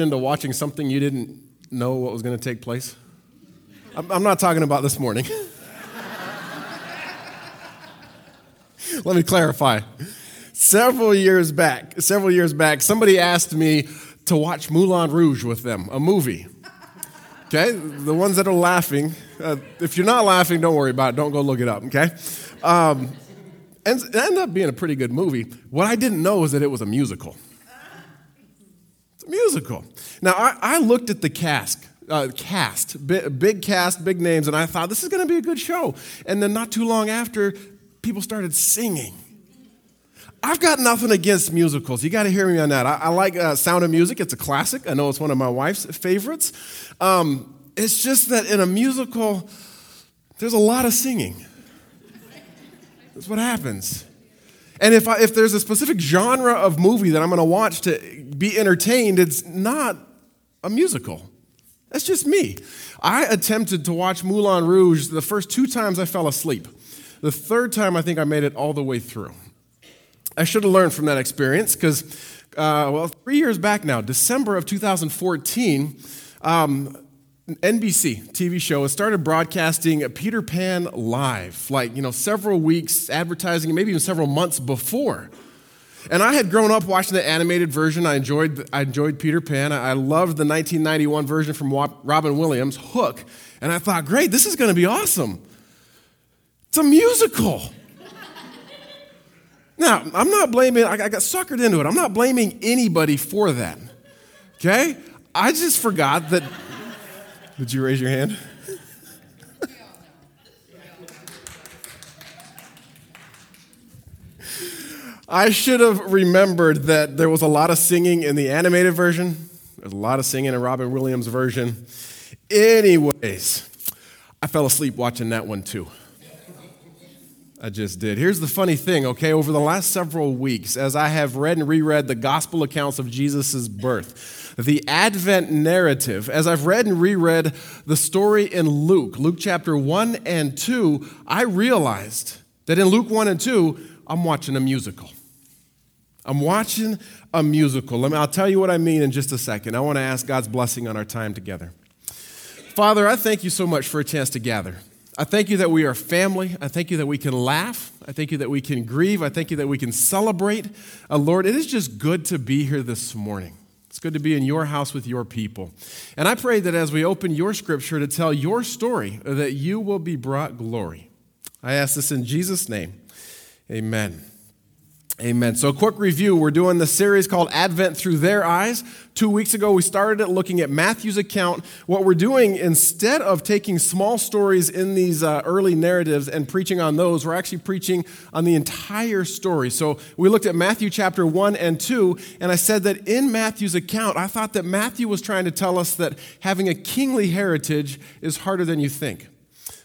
into watching something you didn't know what was going to take place? I'm, I'm not talking about this morning. Let me clarify. Several years back, several years back, somebody asked me to watch Moulin Rouge with them, a movie. Okay, the ones that are laughing, uh, if you're not laughing, don't worry about it. Don't go look it up. Okay, um, and it ended up being a pretty good movie. What I didn't know was that it was a musical. It's a musical. Now I, I looked at the cast. Uh, cast, big, big cast, big names, and I thought this is going to be a good show. And then not too long after, people started singing. I've got nothing against musicals. You got to hear me on that. I, I like uh, Sound of Music. It's a classic. I know it's one of my wife's favorites. Um, it's just that in a musical, there's a lot of singing. That's what happens. And if, I, if there's a specific genre of movie that I'm going to watch to be entertained, it's not a musical. That's just me. I attempted to watch Moulin Rouge the first two times I fell asleep. The third time, I think I made it all the way through. I should have learned from that experience because, uh, well, three years back now, December of 2014, um, NBC TV show has started broadcasting Peter Pan live, like, you know, several weeks advertising, maybe even several months before. And I had grown up watching the animated version. I enjoyed, I enjoyed Peter Pan. I loved the 1991 version from Robin Williams, Hook. And I thought, great, this is going to be awesome. It's a musical. now, I'm not blaming, I got suckered into it. I'm not blaming anybody for that. Okay? I just forgot that. Did you raise your hand? I should have remembered that there was a lot of singing in the animated version. There's a lot of singing in Robin Williams' version. Anyways, I fell asleep watching that one too. I just did. Here's the funny thing, okay? Over the last several weeks, as I have read and reread the gospel accounts of Jesus' birth, the Advent narrative, as I've read and reread the story in Luke, Luke chapter 1 and 2, I realized that in Luke 1 and 2, I'm watching a musical. I'm watching a musical. I'll tell you what I mean in just a second. I want to ask God's blessing on our time together. Father, I thank you so much for a chance to gather. I thank you that we are family. I thank you that we can laugh. I thank you that we can grieve. I thank you that we can celebrate. Uh, Lord, it is just good to be here this morning. It's good to be in your house with your people. And I pray that as we open your scripture to tell your story, that you will be brought glory. I ask this in Jesus' name. Amen. Amen. So, a quick review. We're doing the series called Advent Through Their Eyes. Two weeks ago, we started it looking at Matthew's account. What we're doing, instead of taking small stories in these uh, early narratives and preaching on those, we're actually preaching on the entire story. So, we looked at Matthew chapter 1 and 2, and I said that in Matthew's account, I thought that Matthew was trying to tell us that having a kingly heritage is harder than you think.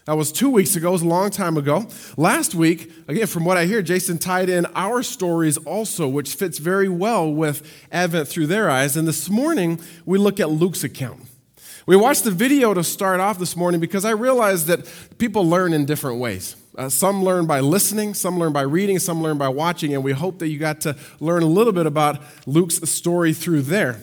That was two weeks ago, it was a long time ago. Last week, again, from what I hear, Jason tied in our stories also, which fits very well with Advent through their eyes. And this morning, we look at Luke's account. We watched the video to start off this morning because I realized that people learn in different ways. Uh, some learn by listening, some learn by reading, some learn by watching, and we hope that you got to learn a little bit about Luke's story through there.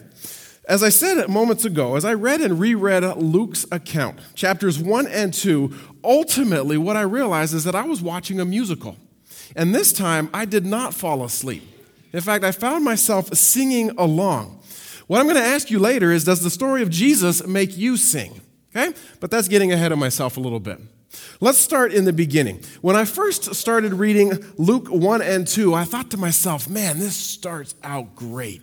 As I said moments ago, as I read and reread Luke's account, chapters 1 and 2, ultimately what I realized is that I was watching a musical. And this time I did not fall asleep. In fact, I found myself singing along. What I'm going to ask you later is Does the story of Jesus make you sing? Okay? But that's getting ahead of myself a little bit. Let's start in the beginning. When I first started reading Luke 1 and 2, I thought to myself, man, this starts out great.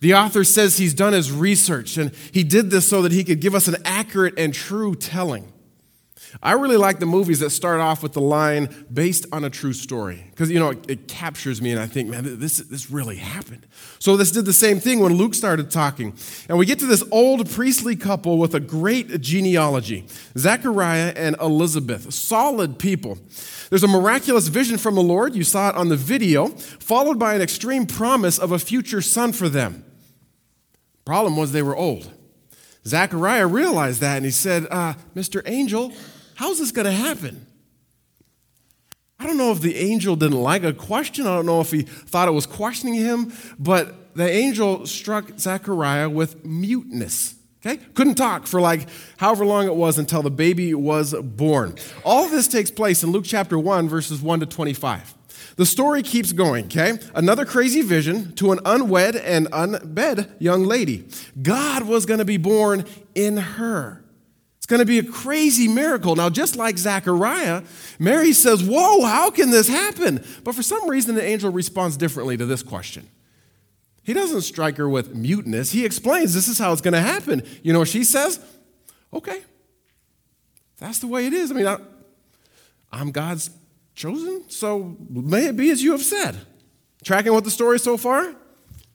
The author says he's done his research and he did this so that he could give us an accurate and true telling. I really like the movies that start off with the line based on a true story because you know it, it, captures me and I think man this this really happened. So this did the same thing when Luke started talking. And we get to this old priestly couple with a great genealogy. Zechariah and Elizabeth, solid people. There's a miraculous vision from the Lord, you saw it on the video, followed by an extreme promise of a future son for them. Problem was, they were old. Zechariah realized that and he said, uh, Mr. Angel, how's this going to happen? I don't know if the angel didn't like a question. I don't know if he thought it was questioning him, but the angel struck Zechariah with muteness. Okay? Couldn't talk for like however long it was until the baby was born. All this takes place in Luke chapter 1, verses 1 to 25. The story keeps going, okay? Another crazy vision to an unwed and unbed young lady. God was going to be born in her. It's going to be a crazy miracle. Now, just like Zechariah, Mary says, Whoa, how can this happen? But for some reason, the angel responds differently to this question. He doesn't strike her with muteness. He explains this is how it's going to happen. You know she says? Okay. That's the way it is. I mean, I, I'm God's chosen, so may it be as you have said. Tracking with the story so far?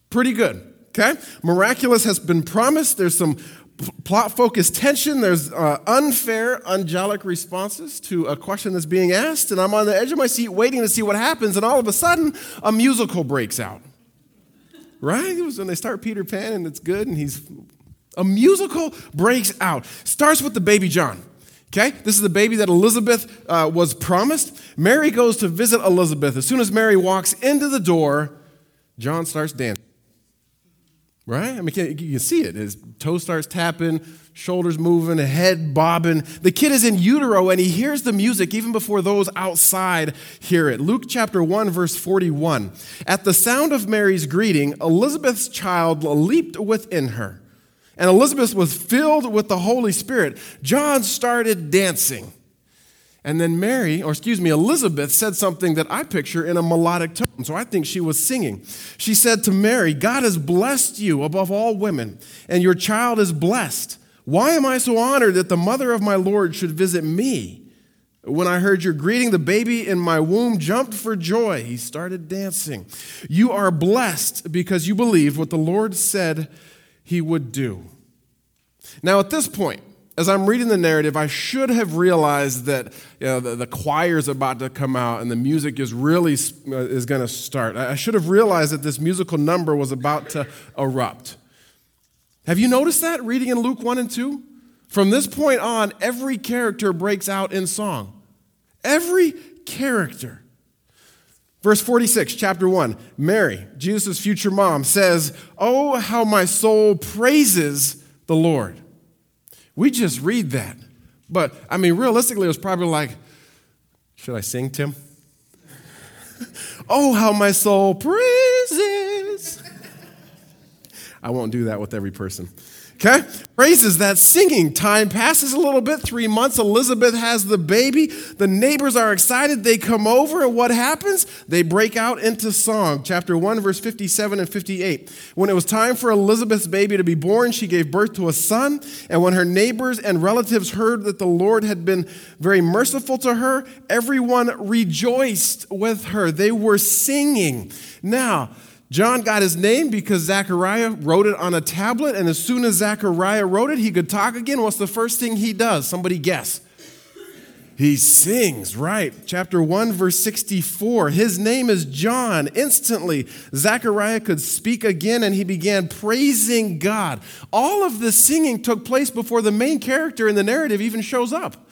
Pretty good. Okay? Miraculous has been promised. There's some plot focused tension. There's uh, unfair, angelic responses to a question that's being asked. And I'm on the edge of my seat waiting to see what happens. And all of a sudden, a musical breaks out. Right? It was when they start Peter Pan and it's good and he's. A musical breaks out. Starts with the baby John. Okay? This is the baby that Elizabeth uh, was promised. Mary goes to visit Elizabeth. As soon as Mary walks into the door, John starts dancing. Right? I mean, you can see it. His toe starts tapping, shoulders moving, head bobbing. The kid is in utero and he hears the music even before those outside hear it. Luke chapter 1, verse 41. At the sound of Mary's greeting, Elizabeth's child leaped within her and Elizabeth was filled with the Holy Spirit, John started dancing. And then Mary, or excuse me, Elizabeth said something that I picture in a melodic tone. So I think she was singing. She said to Mary, God has blessed you above all women, and your child is blessed. Why am I so honored that the mother of my Lord should visit me? When I heard your greeting, the baby in my womb jumped for joy. He started dancing. You are blessed because you believed what the Lord said he would do. Now, at this point, as I'm reading the narrative, I should have realized that you know, the, the choir is about to come out and the music is really uh, is going to start. I should have realized that this musical number was about to erupt. Have you noticed that reading in Luke 1 and 2? From this point on, every character breaks out in song. Every character. Verse 46, chapter 1, Mary, Jesus' future mom, says, Oh, how my soul praises the Lord. We just read that. But, I mean, realistically, it was probably like, should I sing, Tim? oh, how my soul praises. I won't do that with every person. Okay? Praises that singing. Time passes a little bit. Three months. Elizabeth has the baby. The neighbors are excited. They come over, and what happens? They break out into song. Chapter 1, verse 57 and 58. When it was time for Elizabeth's baby to be born, she gave birth to a son. And when her neighbors and relatives heard that the Lord had been very merciful to her, everyone rejoiced with her. They were singing. Now, John got his name because Zechariah wrote it on a tablet, and as soon as Zechariah wrote it, he could talk again. What's the first thing he does? Somebody guess. He sings, right? Chapter 1, verse 64. His name is John. Instantly, Zechariah could speak again and he began praising God. All of the singing took place before the main character in the narrative even shows up.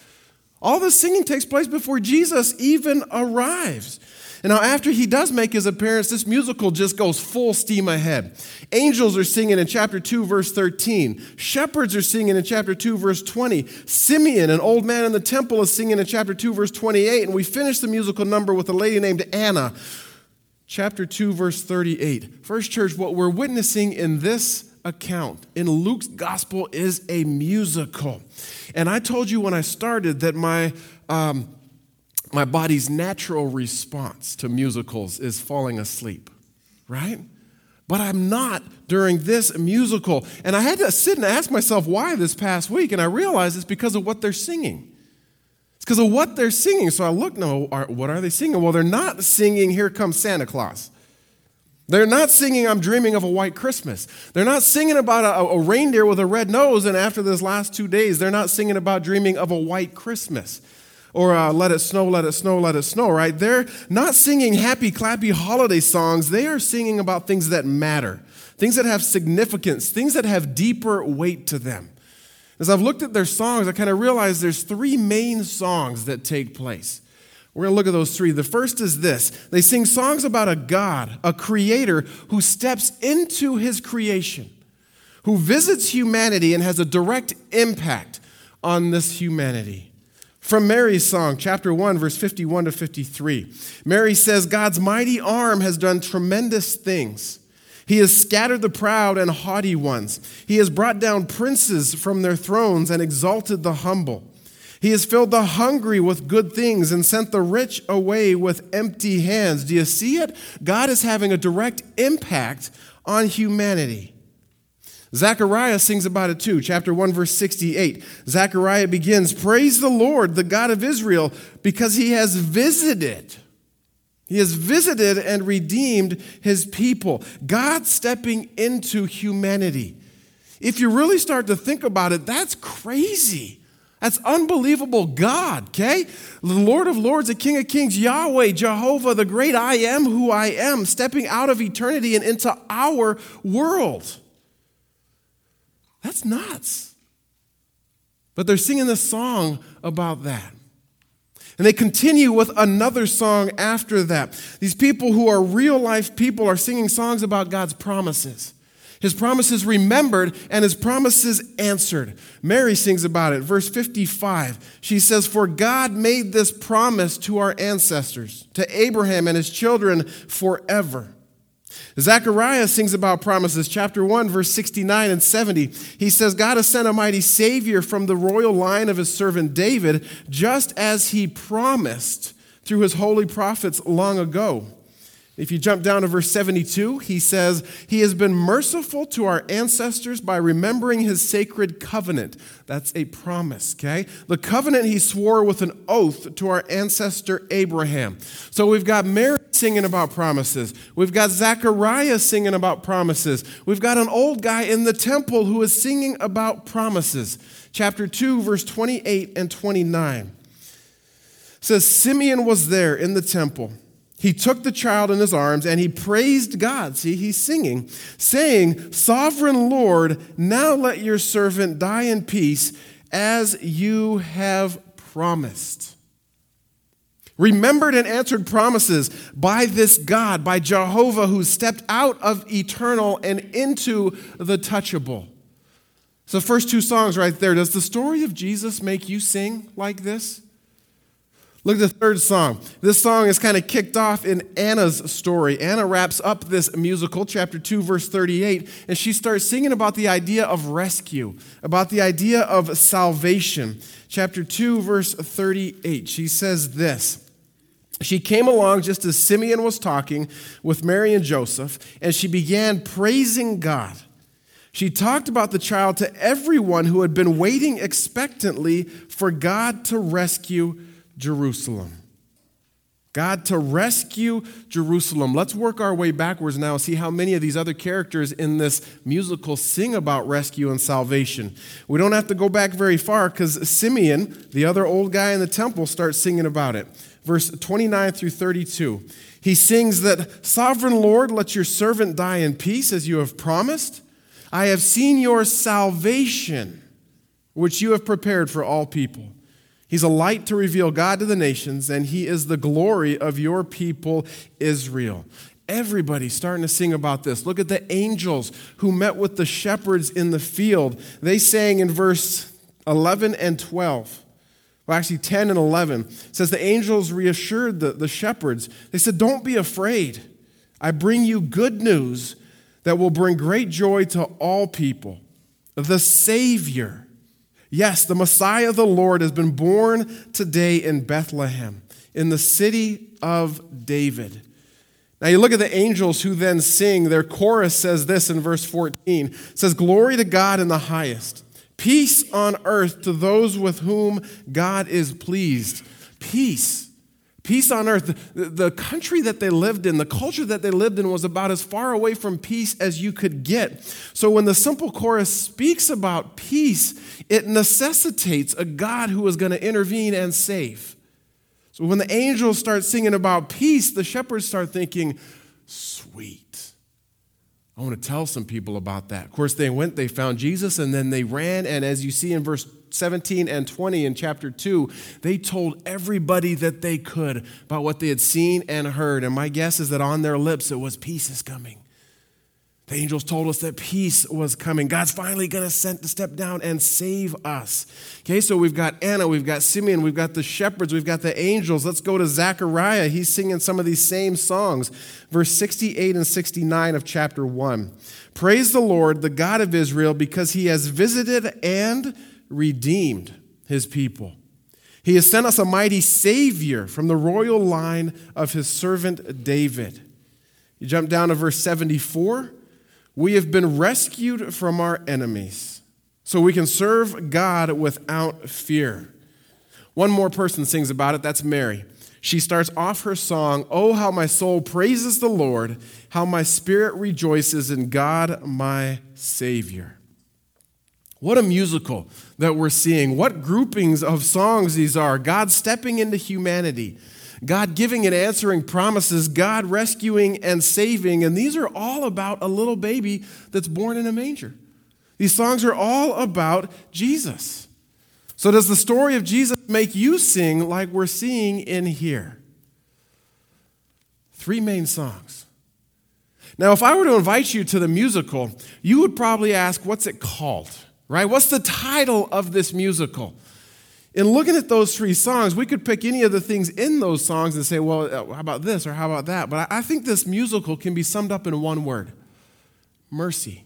All the singing takes place before Jesus even arrives. And now, after he does make his appearance, this musical just goes full steam ahead. Angels are singing in chapter 2, verse 13. Shepherds are singing in chapter 2, verse 20. Simeon, an old man in the temple, is singing in chapter 2, verse 28. And we finish the musical number with a lady named Anna, chapter 2, verse 38. First Church, what we're witnessing in this account in Luke's gospel is a musical. And I told you when I started that my. Um, my body's natural response to musicals is falling asleep, right? But I'm not during this musical. And I had to sit and ask myself why this past week, and I realized it's because of what they're singing. It's because of what they're singing. So I look, no, what are they singing? Well, they're not singing Here Comes Santa Claus. They're not singing I'm Dreaming of a White Christmas. They're not singing about a, a reindeer with a red nose, and after this last two days, they're not singing about dreaming of a white Christmas or uh, Let It Snow, Let It Snow, Let It Snow, right? They're not singing happy, clappy holiday songs. They are singing about things that matter, things that have significance, things that have deeper weight to them. As I've looked at their songs, I kind of realized there's three main songs that take place. We're going to look at those three. The first is this they sing songs about a God, a creator who steps into his creation, who visits humanity and has a direct impact on this humanity. From Mary's song, chapter 1, verse 51 to 53, Mary says, God's mighty arm has done tremendous things. He has scattered the proud and haughty ones. He has brought down princes from their thrones and exalted the humble. He has filled the hungry with good things and sent the rich away with empty hands. Do you see it? God is having a direct impact on humanity. Zechariah sings about it too, chapter 1, verse 68. Zechariah begins Praise the Lord, the God of Israel, because he has visited. He has visited and redeemed his people. God stepping into humanity. If you really start to think about it, that's crazy. That's unbelievable God, okay? The Lord of Lords, the King of Kings, Yahweh, Jehovah, the great I am who I am, stepping out of eternity and into our world. That's nuts. But they're singing this song about that. And they continue with another song after that. These people who are real life people are singing songs about God's promises. His promises remembered and his promises answered. Mary sings about it. Verse 55, she says, For God made this promise to our ancestors, to Abraham and his children forever. Zechariah sings about promises, chapter 1, verse 69 and 70. He says, God has sent a mighty Savior from the royal line of his servant David, just as he promised through his holy prophets long ago. If you jump down to verse 72, he says, He has been merciful to our ancestors by remembering his sacred covenant. That's a promise, okay? The covenant he swore with an oath to our ancestor Abraham. So we've got Mary singing about promises. We've got Zechariah singing about promises. We've got an old guy in the temple who is singing about promises. Chapter 2, verse 28 and 29 says, Simeon was there in the temple he took the child in his arms and he praised God. See, he's singing, saying, Sovereign Lord, now let your servant die in peace as you have promised. Remembered and answered promises by this God, by Jehovah, who stepped out of eternal and into the touchable. So, first two songs right there. Does the story of Jesus make you sing like this? Look at the third song. This song is kind of kicked off in Anna's story. Anna wraps up this musical, chapter 2, verse 38, and she starts singing about the idea of rescue, about the idea of salvation. Chapter 2, verse 38, she says this. She came along just as Simeon was talking with Mary and Joseph, and she began praising God. She talked about the child to everyone who had been waiting expectantly for God to rescue Jerusalem. God to rescue Jerusalem. Let's work our way backwards now, and see how many of these other characters in this musical sing about rescue and salvation. We don't have to go back very far because Simeon, the other old guy in the temple, starts singing about it. Verse 29 through 32. He sings that, Sovereign Lord, let your servant die in peace as you have promised. I have seen your salvation, which you have prepared for all people He's a light to reveal God to the nations, and He is the glory of your people, Israel. Everybody's starting to sing about this. Look at the angels who met with the shepherds in the field. They sang in verse 11 and 12. Well, actually, 10 and 11 says the angels reassured the, the shepherds. They said, Don't be afraid. I bring you good news that will bring great joy to all people. The Savior Yes, the Messiah, the Lord, has been born today in Bethlehem, in the city of David. Now you look at the angels who then sing, their chorus says this in verse 14. It says, Glory to God in the highest, peace on earth to those with whom God is pleased. Peace Peace on earth. The country that they lived in, the culture that they lived in, was about as far away from peace as you could get. So when the simple chorus speaks about peace, it necessitates a God who is going to intervene and save. So when the angels start singing about peace, the shepherds start thinking, sweet. I want to tell some people about that. Of course, they went, they found Jesus, and then they ran. And as you see in verse 17 and 20 in chapter 2, they told everybody that they could about what they had seen and heard. And my guess is that on their lips it was peace is coming. The angels told us that peace was coming. God's finally going to step down and save us. Okay, so we've got Anna, we've got Simeon, we've got the shepherds, we've got the angels. Let's go to Zechariah. He's singing some of these same songs. Verse 68 and 69 of chapter 1. Praise the Lord, the God of Israel, because he has visited and redeemed his people. He has sent us a mighty Savior from the royal line of his servant David. You jump down to verse 74. We have been rescued from our enemies so we can serve God without fear. One more person sings about it, that's Mary. She starts off her song, Oh, how my soul praises the Lord, how my spirit rejoices in God my Savior. What a musical that we're seeing. What groupings of songs these are. God stepping into humanity God giving and answering promises, God rescuing and saving. And these are all about a little baby that's born in a manger. These songs are all about Jesus. So, does the story of Jesus make you sing like we're seeing in here? Three main songs. Now, if I were to invite you to the musical, you would probably ask, what's it called? Right? What's the title of this musical? in looking at those three songs, we could pick any of the things in those songs and say, well, uh, how about this or how about that? But I think this musical can be summed up in one word mercy.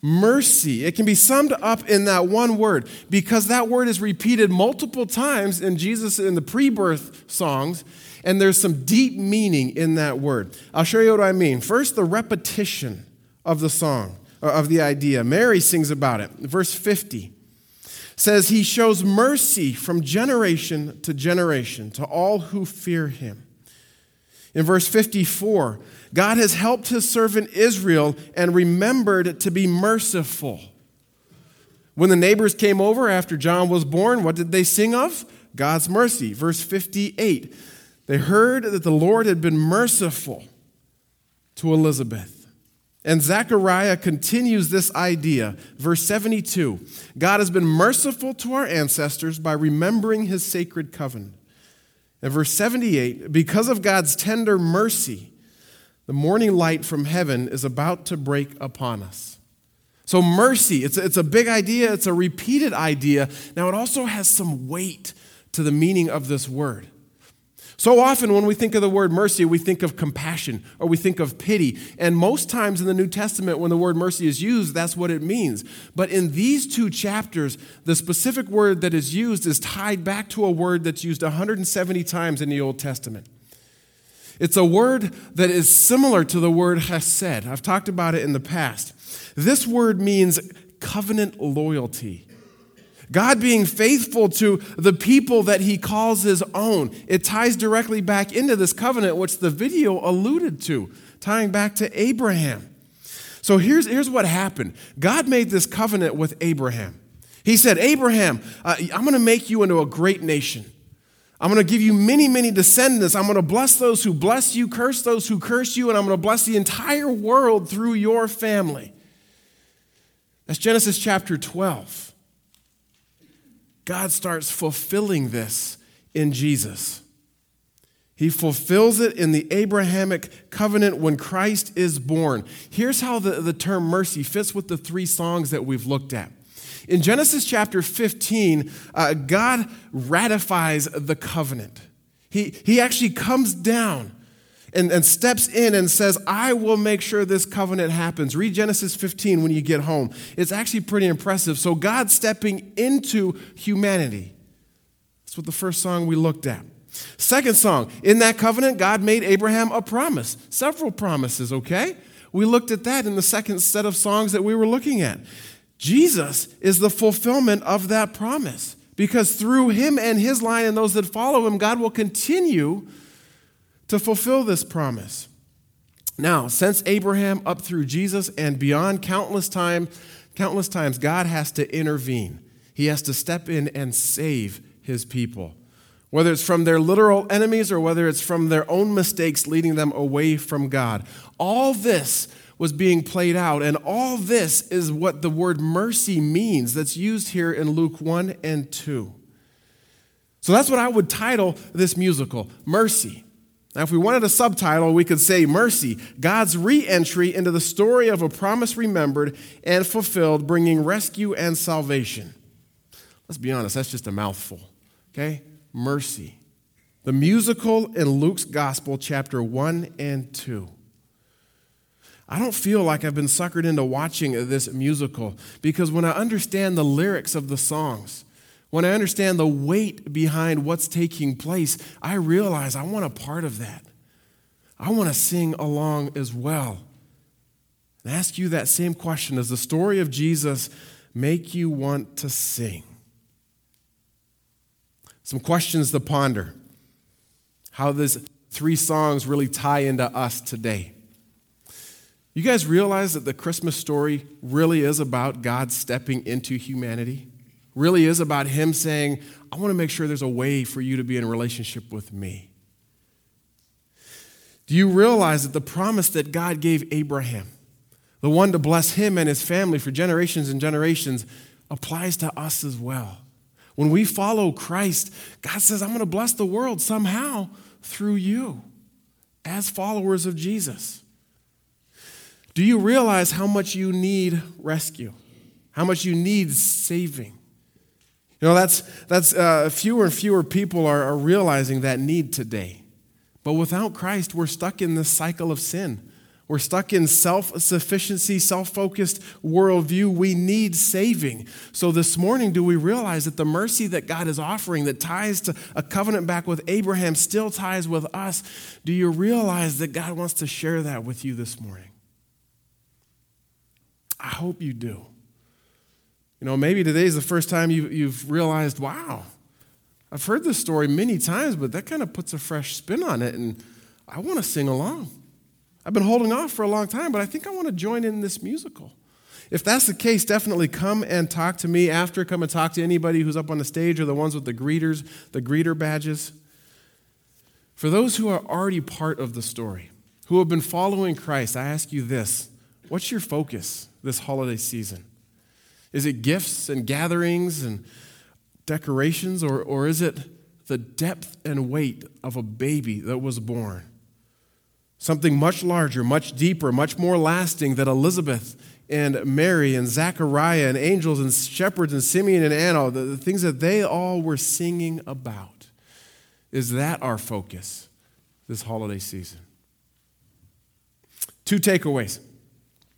Mercy. It can be summed up in that one word because that word is repeated multiple times in Jesus in the pre birth songs, and there's some deep meaning in that word. I'll show you what I mean. First, the repetition of the song, of the idea. Mary sings about it. Verse 50 says he shows mercy from generation to generation to all who fear him. In verse 54, God has helped his servant Israel and remembered to be merciful. When the neighbors came over after John was born, what did they sing of? God's mercy. Verse 58, they heard that the Lord had been merciful to Elizabeth. And Zechariah continues this idea. Verse 72 God has been merciful to our ancestors by remembering his sacred covenant. And verse 78 because of God's tender mercy, the morning light from heaven is about to break upon us. So, mercy, it's a, it's a big idea, it's a repeated idea. Now, it also has some weight to the meaning of this word. So often, when we think of the word mercy, we think of compassion or we think of pity. And most times in the New Testament, when the word mercy is used, that's what it means. But in these two chapters, the specific word that is used is tied back to a word that's used 170 times in the Old Testament. It's a word that is similar to the word hesed. I've talked about it in the past. This word means covenant loyalty. God being faithful to the people that he calls his own. It ties directly back into this covenant, which the video alluded to, tying back to Abraham. So here's, here's what happened God made this covenant with Abraham. He said, Abraham, uh, I'm going to make you into a great nation. I'm going to give you many, many descendants. I'm going to bless those who bless you, curse those who curse you, and I'm going to bless the entire world through your family. That's Genesis chapter 12. God starts fulfilling this in Jesus. He fulfills it in the Abrahamic covenant when Christ is born. Here's how the, the term mercy fits with the three songs that we've looked at. In Genesis chapter 15, uh, God ratifies the covenant. He, he actually comes down and, and steps in and says, I will make sure this covenant happens. Read Genesis 15 when you get home. It's actually pretty impressive. So, God stepping into humanity. That's what the first song we looked at. Second song, in that covenant, God made Abraham a promise, several promises, okay? We looked at that in the second set of songs that we were looking at. Jesus is the fulfillment of that promise because through him and his line and those that follow him, God will continue to fulfill this promise. Now, since Abraham up through Jesus and beyond countless time, countless times God has to intervene. He has to step in and save his people. Whether it's from their literal enemies or whether it's from their own mistakes leading them away from God. All this was being played out. And all this is what the word mercy means that's used here in Luke 1 and 2. So that's what I would title this musical Mercy. Now, if we wanted a subtitle, we could say Mercy, God's re entry into the story of a promise remembered and fulfilled, bringing rescue and salvation. Let's be honest, that's just a mouthful, okay? Mercy. The musical in Luke's Gospel, chapter 1 and 2. I don't feel like I've been suckered into watching this musical because when I understand the lyrics of the songs, when I understand the weight behind what's taking place, I realize I want a part of that. I want to sing along as well. And ask you that same question Does the story of Jesus make you want to sing? Some questions to ponder. How these three songs really tie into us today. You guys realize that the Christmas story really is about God stepping into humanity? Really is about Him saying, I want to make sure there's a way for you to be in a relationship with me. Do you realize that the promise that God gave Abraham, the one to bless him and his family for generations and generations, applies to us as well? When we follow Christ, God says, I'm going to bless the world somehow through you as followers of Jesus. Do you realize how much you need rescue? How much you need saving? You know, that's, that's uh, fewer and fewer people are, are realizing that need today. But without Christ, we're stuck in this cycle of sin. We're stuck in self sufficiency, self focused worldview. We need saving. So, this morning, do we realize that the mercy that God is offering, that ties to a covenant back with Abraham, still ties with us? Do you realize that God wants to share that with you this morning? I hope you do. You know, maybe today's the first time you, you've realized, wow, I've heard this story many times, but that kind of puts a fresh spin on it, and I want to sing along. I've been holding off for a long time, but I think I want to join in this musical. If that's the case, definitely come and talk to me after. Come and talk to anybody who's up on the stage or the ones with the greeters, the greeter badges. For those who are already part of the story, who have been following Christ, I ask you this what's your focus? this holiday season? Is it gifts and gatherings and decorations, or, or is it the depth and weight of a baby that was born? Something much larger, much deeper, much more lasting that Elizabeth and Mary and Zachariah and angels and shepherds and Simeon and Anna, the, the things that they all were singing about. Is that our focus this holiday season? Two takeaways.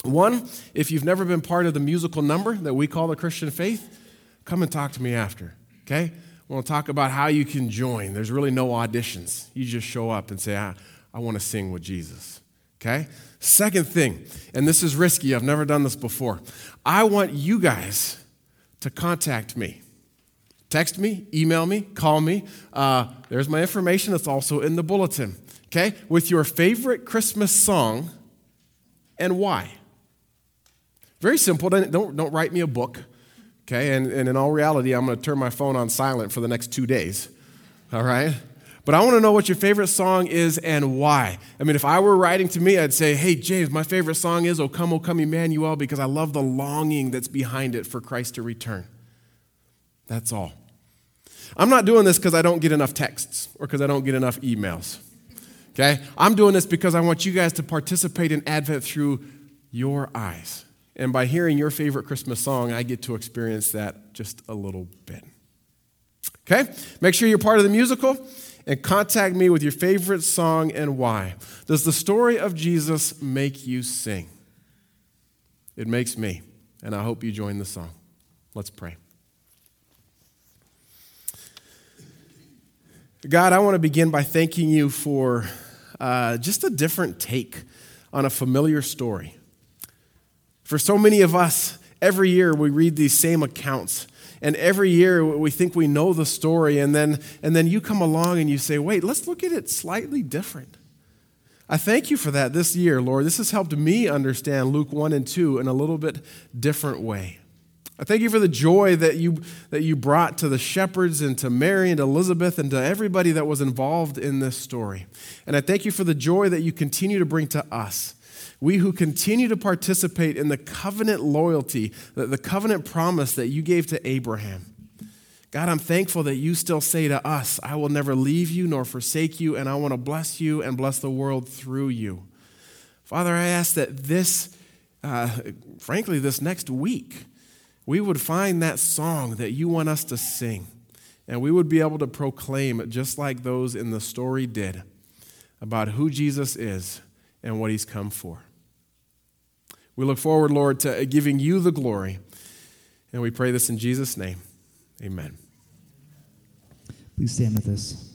One, if you've never been part of the musical number that we call the Christian faith, come and talk to me after, okay? We'll talk about how you can join. There's really no auditions. You just show up and say, I, I want to sing with Jesus, okay? Second thing, and this is risky, I've never done this before. I want you guys to contact me. Text me, email me, call me. Uh, there's my information. It's also in the bulletin, okay? With your favorite Christmas song and why. Very simple. Don't, don't write me a book. Okay, and, and in all reality, I'm going to turn my phone on silent for the next two days. All right? But I want to know what your favorite song is and why. I mean, if I were writing to me, I'd say, hey, James, my favorite song is O Come, O Come, Emmanuel, because I love the longing that's behind it for Christ to return. That's all. I'm not doing this because I don't get enough texts or because I don't get enough emails. Okay? I'm doing this because I want you guys to participate in Advent through your eyes. And by hearing your favorite Christmas song, I get to experience that just a little bit. Okay? Make sure you're part of the musical and contact me with your favorite song and why. Does the story of Jesus make you sing? It makes me, and I hope you join the song. Let's pray. God, I want to begin by thanking you for uh, just a different take on a familiar story. For so many of us, every year we read these same accounts. And every year we think we know the story, and then, and then you come along and you say, wait, let's look at it slightly different. I thank you for that this year, Lord. This has helped me understand Luke 1 and 2 in a little bit different way. I thank you for the joy that you, that you brought to the shepherds and to Mary and Elizabeth and to everybody that was involved in this story. And I thank you for the joy that you continue to bring to us We who continue to participate in the covenant loyalty, the covenant promise that you gave to Abraham. God, I'm thankful that you still say to us, I will never leave you nor forsake you, and I want to bless you and bless the world through you. Father, I ask that this, uh, frankly, this next week, we would find that song that you want us to sing, and we would be able to proclaim, just like those in the story did, about who Jesus is and what he's come for. We look forward, Lord, to giving you the glory, and we pray this in Jesus' name. Amen. Please stand with us.